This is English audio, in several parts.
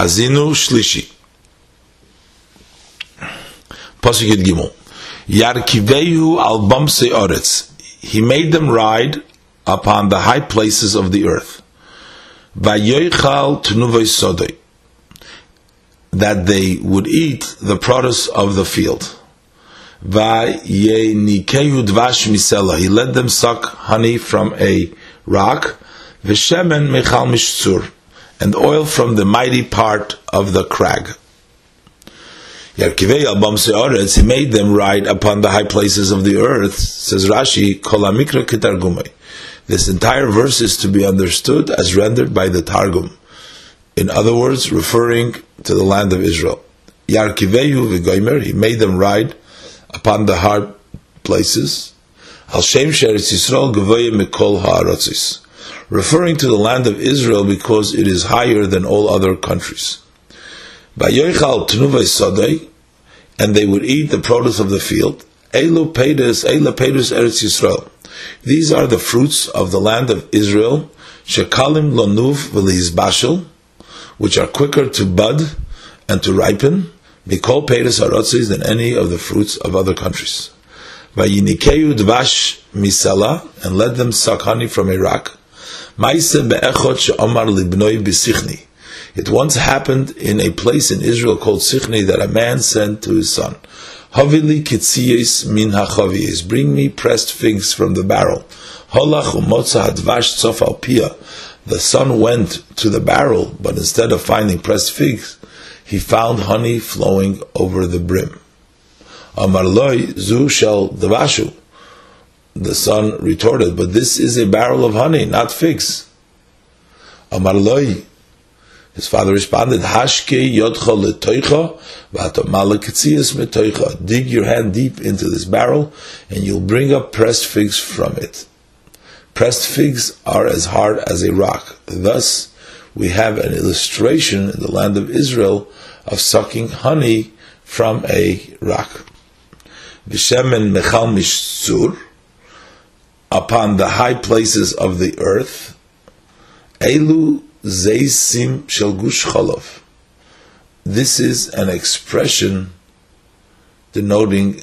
Hazinu Shlishi. Pasuk Gimel. Yarkivehu al bamse oretz. He made them ride upon the high places of the earth. Vayoichal tnuvay sodoi. That they would eat the produce of the field. Vayenikehu dvash misela. He let them suck honey from a rock. Veshemen mechal mishtzur. And oil from the mighty part of the crag. He made them ride upon the high places of the earth, says Rashi. This entire verse is to be understood as rendered by the Targum. In other words, referring to the land of Israel. He made them ride upon the hard places. Referring to the land of Israel because it is higher than all other countries. And they would eat the produce of the field. These are the fruits of the land of Israel, Shekalim Lonuv Bashel, which are quicker to bud and to ripen, Mikol Pedus Arotzis than any of the fruits of other countries. Dvash and let them suck honey from rock. It once happened in a place in Israel called Sichni that a man said to his son, Havili kitziyes min hachaviyes, bring me pressed figs from the barrel. Holach umotza hadvash tzof al pia. The son went to the barrel, but instead of finding pressed figs, he found honey flowing over the brim. Amar loy zu shel devashu. The son retorted, but this is a barrel of honey, not figs. Amar loy his father responded, Hashke yodcha letoicha, v'atamalakitsias metoicha. Dig your hand deep into this barrel, and you'll bring up pressed figs from it. Pressed figs are as hard as a rock. Thus, we have an illustration in the land of Israel of sucking honey from a rock. Vishemen mechal mishzur, upon the high places of the earth, elu Zeisim Shel Cholov. This is an expression denoting.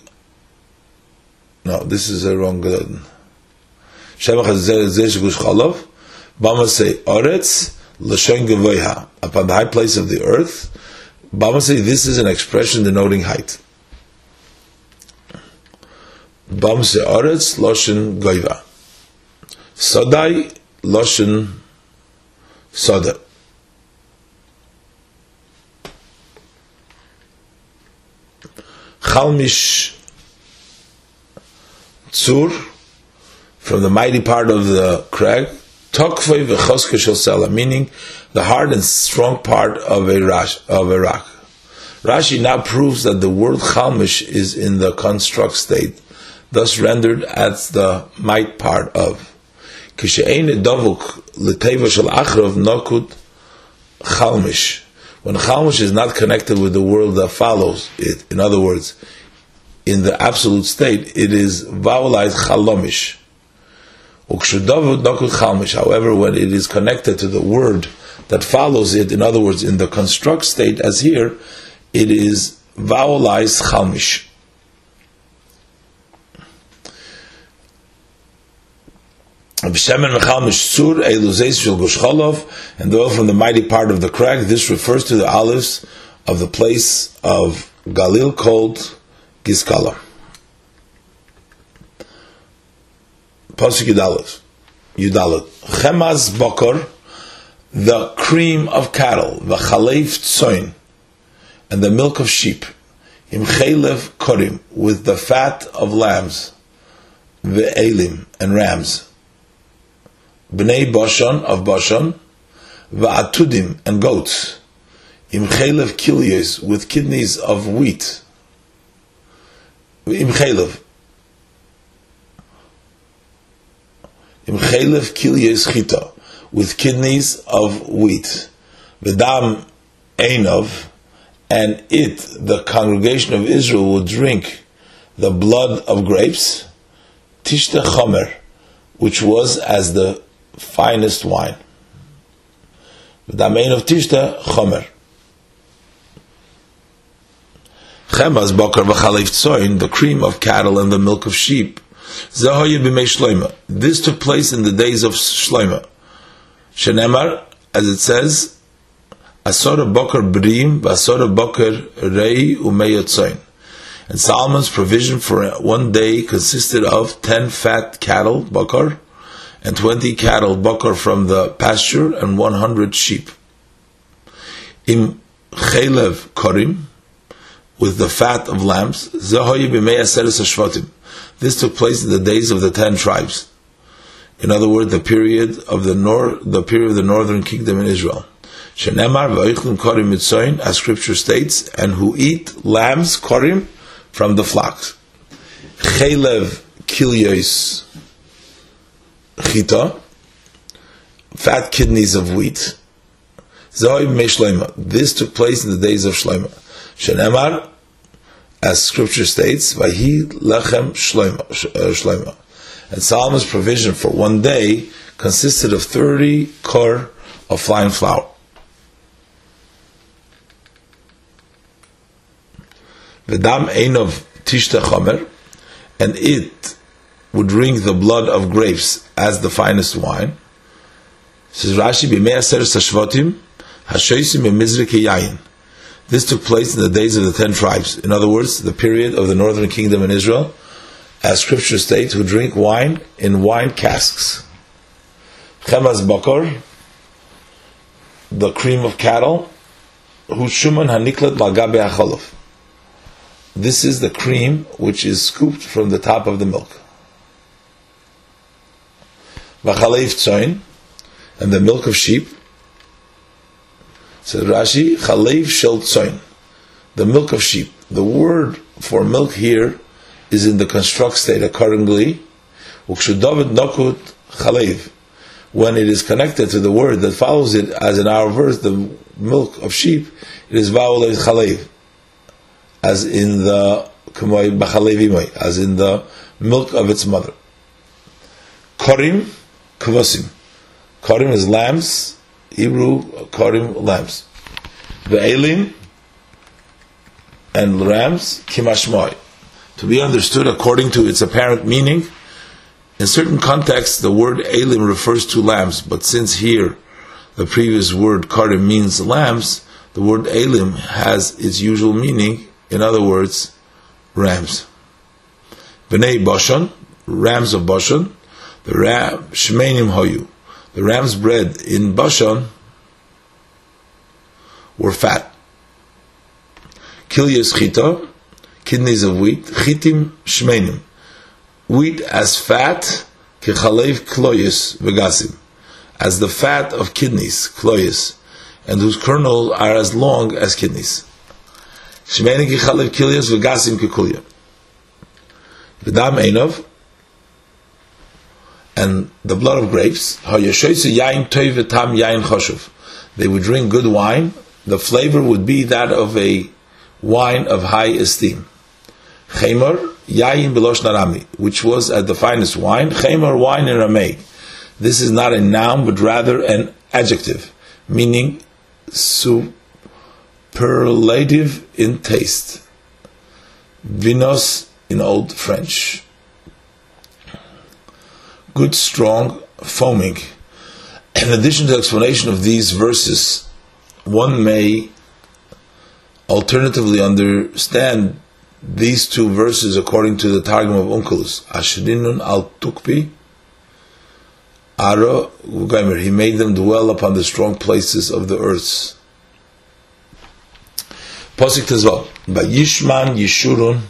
No, this is a wrong. Shemach Zeish Cholov. Bama say Oretz Lashon Gevoiha upon the high place of the earth. Bama say this is an expression denoting height. Bama say Oretz Lashon Goiva. Sodai Lashon Sada. Chalmish Tzur, from the mighty part of the crag, Tokfei v'choske shel sela, meaning the hard and strong part of a, rash, of a rock. Rashi now proves that the word Chalmish is in the construct state, thus rendered as the might part of. Kishein davuk l'teva shel achrav nokut chalmish. When chalmish is not connected with the world that follows it, in other words, in the absolute state, it is vowelized chalomish. However, when it is connected to the word that follows it, in other words, in the construct state, as here, it is vowelized chalmish. B'shemen mechal mishtzur eluzeis shel gushcholov, and the oil from the mighty part of the crag. This refers to the olives of the place of Galil called Gizkala. Pasuk Yudalev. Yudalet. Chemaz bokor, the cream of cattle, the chalev tzoin, and the milk of sheep. Im chalev korim, with the fat of lambs, the elim, and rams bnei Bashan of Bashan, va'atudim and goats, im chelev kilyes with kidneys of wheat, im chelev, im kilyes chita with kidneys of wheat, v'dam einov, and it, the congregation of Israel, will drink the blood of grapes, tishta chomer, which was as the finest wine. The domain of Tishta, Chomer. Chemas bakar v'chalev tzoin, the cream of cattle and the milk of sheep. Zahoye b'mei shloima. This took place in the days of Shloima. Shenemar, as it says, Asora bakar brim, v'asora bakar rei umei tzoin. And Solomon's provision for one day consisted of ten fat cattle, bakar, and twenty cattle, bakar from the pasture, and one hundred sheep. Im chelev korim, with the fat of lambs, this took place in the days of the ten tribes. In other words, the period of the nor- the period of the northern kingdom in Israel. as scripture states, and who eat lambs, korim, from the flocks. Chelev kilyos chita, fat kidneys of wheat. This took place in the days of Shlomo. Shenemar, as scripture states, Vahi lechem uh, shloima. And Solomon's provision for one day consisted of 30 kor of fine flour. Vedam einov tishta chomer, and it would drink the blood of grapes as the finest wine. Says Rashi, yayin. This took place in the days of the ten tribes. In other words, the period of the northern kingdom in Israel, as scripture states, who drink wine in wine casks. Chemaz bakor, the cream of cattle, who shuman haniklat magabe. This is the cream which is scooped from the top of the milk. V'chaleif tzoin, and the milk of sheep, Says Rashi, Chalev shel tzoin, the milk of sheep. The word for milk here is in the construct state accordingly. Ukshudavid nokut chalev. When it is connected to the word that follows it, as in our verse, the milk of sheep, it is va'olei chalev, as in the as in the milk of its mother. Korim, kvasim. Korim is lambs, Hebrew Korim lambs. Ve'elim and rams, kimashmoy. To be understood according to its apparent meaning, in certain contexts the word elim refers to lambs, but since here the previous word karim means lambs, the word elim has its usual meaning, in other words, rams. Bnei Bashan, rams of Bashan, the ram, Shmenim Hoyu, the ram's bred in Bashan were fat. Kilyas chita, kidneys of wheat, chitim shmenim, wheat as fat, kechalev kloyes vegasim, as the fat of kidneys, kloyes, and whose kernels are as long as kidneys. Shmenim kechalev kilyas vegasim kekulya. V'dam einov, and the blood of grapes. They would drink good wine. The flavor would be that of a wine of high esteem. Chemor yayin belosh narami, which was at the finest wine. Chemor wine in Aramaic. This is not a noun, but rather an adjective, meaning superlative in taste. Vinos in Old French good, strong foaming. In addition to the explanation of these verses, one may alternatively understand these two verses according to the Targum of Onkelos. Ashrinun al Tukpi, Ara Gaimer. He made them dwell upon the strong places of the earths. Posik. Yishman Yishurun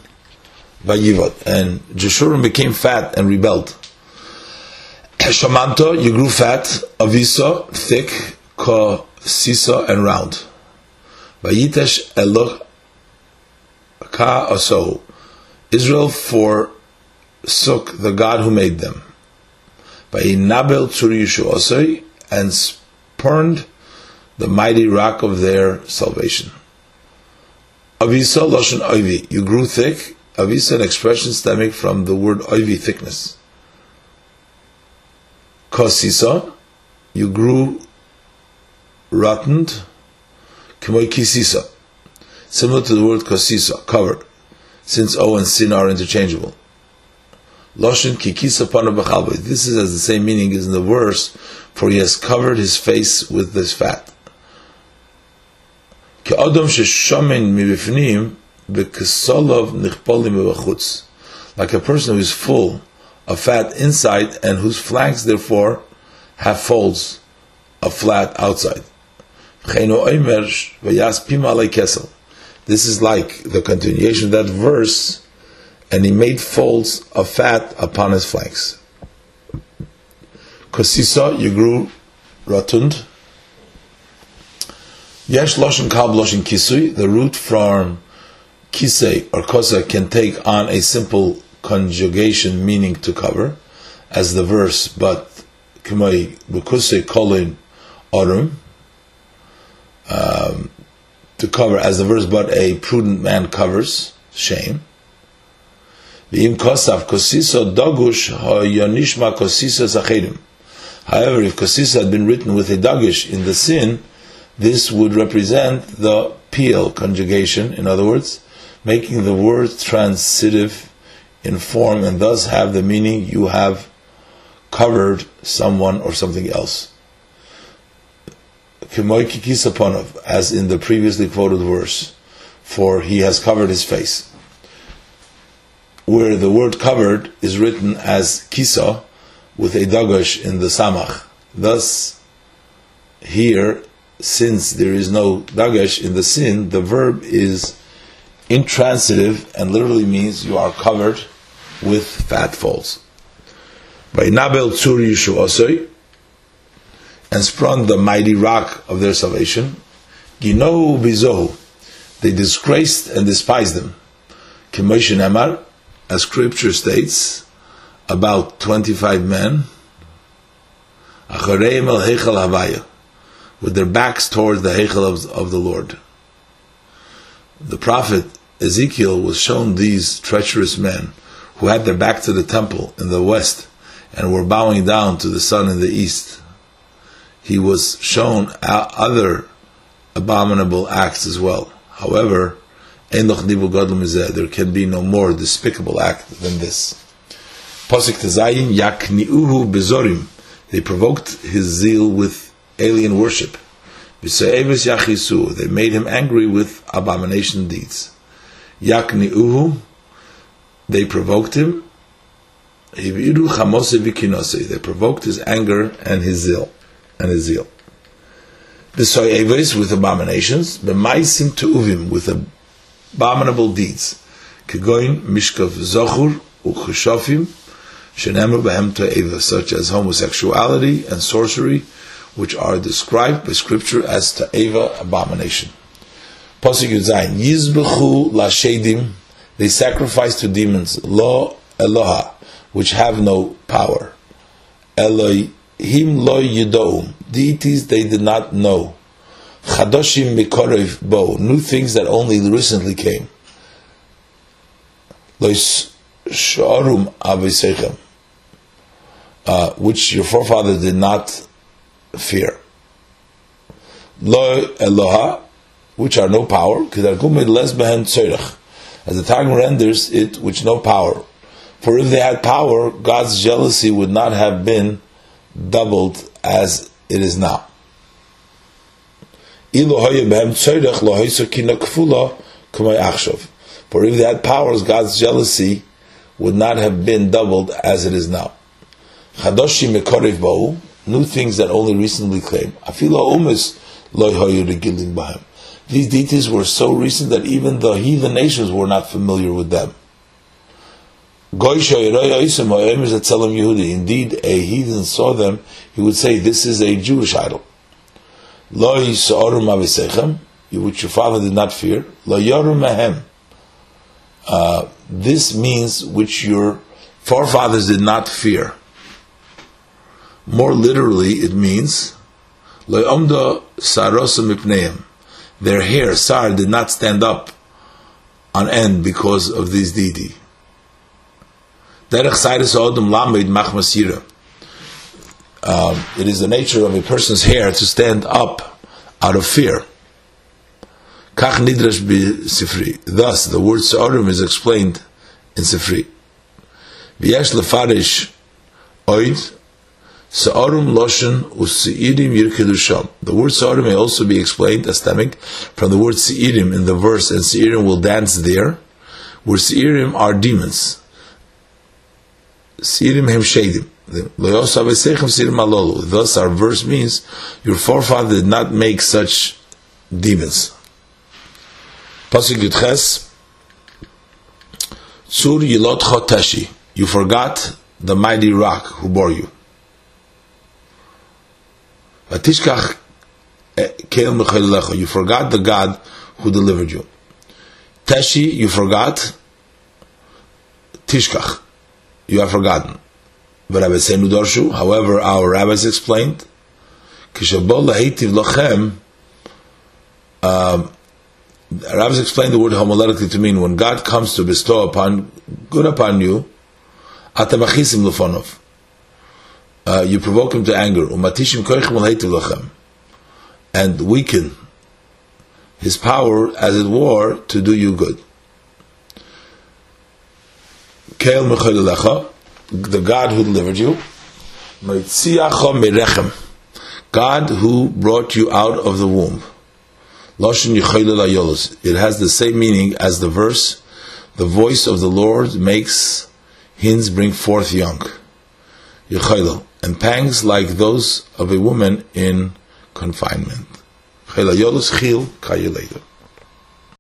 Vayivot. And Jeshurun became fat and rebelled. Shamanto, you grew fat, aviso, thick, ko sisa, and round. Vayitesh eloch ka aso. Israel forsook the God who made them. Vayinabel tzur yishu and spurned the mighty rock of their salvation. Avisa loshen oivi, you grew thick. Avisa, an expression stemming from the word oivi, thickness kosisa, you grew rottened, kimoy kisisa. similar to the word kosisa, covered, since O and sin are interchangeable. Loshin kikisa panabachalbe. This is as the same meaning as in the verse, for he has covered his face with this fat. Like a person who is full of fat inside and whose flanks therefore have folds of flat outside. This is like the continuation of that verse, and he made folds of fat upon his flanks. Kosisa Yegru Rotund. Yesh Loshin Kal Loshin Kisui, the root from Kisei or Kosa can take on a simple conjugation meaning to cover, as the verse, but Kimai Bukusei Kolin Orum, um, to cover as the verse, but a prudent man covers shame. V'im kosav kosiso dogush ha'yonishma kosiso zachedim. However, if kosiso had been written with a dagish in the sin, this would represent the piel conjugation, in other words, making the word transitive in form and thus have the meaning you have covered someone or something else as in the previously quoted verse, for he has covered his face. Where the word covered is written as kisa with a dagash in the samach. Thus, here, since there is no dagash in the sin, the verb is intransitive and literally means you are covered with fat folds. By Nabel Tzur Yishu and sprung the mighty rock of their salvation. Gino bizohu, they disgraced and despised them. Kemoshin Emar, as scripture states, about 25 men, Achareim el Heichel Havaya, with their backs towards the Heichel of, of the Lord. The prophet Ezekiel was shown these treacherous men who had their back to the temple in the west and were bowing down to the sun in the east he was shown other abominable acts as well. However, there can be no more despicable act than this. Posik Tezayin Yakniuhu Bezorim. They provoked his zeal with alien worship. They made him angry with abomination deeds. Yakniuhu. They provoked him. They provoked his anger and his zeal and his zeal. B'soyeves with abominations, b'maisim uvim with abominable deeds, kegoin mishkav zochur uchushofim, shenemar behem to'eva, such as homosexuality and sorcery, which are described by scripture as ta'eva abomination. Pasuk Yudzayin, yizbechu lashedim, they sacrifice to demons, lo Eloha, which have no power. Eloi him lo yidou, deities they did not know. Chadoshim mikorev bo, new things that only recently came. Lois shorum avisechem, uh, which your forefather did not fear. Lo Eloha, which are no power, as the Targum renders it, which no power. For if they had power, God's jealousy would not have been doubled as it is now. For if they had powers, God's jealousy would not have been doubled as it is now. New things that only recently came. These deities were so recent that even the heathen nations were not familiar with them. Indeed, a heathen saw them, he would say, This is a Jewish idol. Which your father did not fear. Uh, this means which your forefathers did not fear. More literally, it means their hair, sar, did not stand up on end because of this deity. Derech Odom Lamed Machmasira. Um, it is the nature of a person's hair to stand up out of fear. Kach nidrash sifri. Thus, the word Sa'orim is explained in Sifri. V'yesh lefarish oid, Sa'orim loshen u'se'irim yirkidu sham. The word Sa'orim may also be explained as stemming from the word Se'irim in the verse, and Se'irim will dance there, where Se'irim are demons. Se'irim hem shedim. Thus, our verse means your forefather did not make such demons. Pasuk Yudches, Tzur Yilot Choteshi. You forgot the mighty rock who bore you. Vatishkach You forgot the God who delivered you. Teshi, you forgot. Tishkach, you have forgotten. However, our rabbis explained, um, rabbis explained the word homiletically to mean when God comes to bestow upon good upon you, atamachisim lefonov. Uh, you provoke him to anger, umatishim and weaken his power, as it were, to do you good. The God who delivered you. God who brought you out of the womb. It has the same meaning as the verse, the voice of the Lord makes hins bring forth young. And pangs like those of a woman in confinement.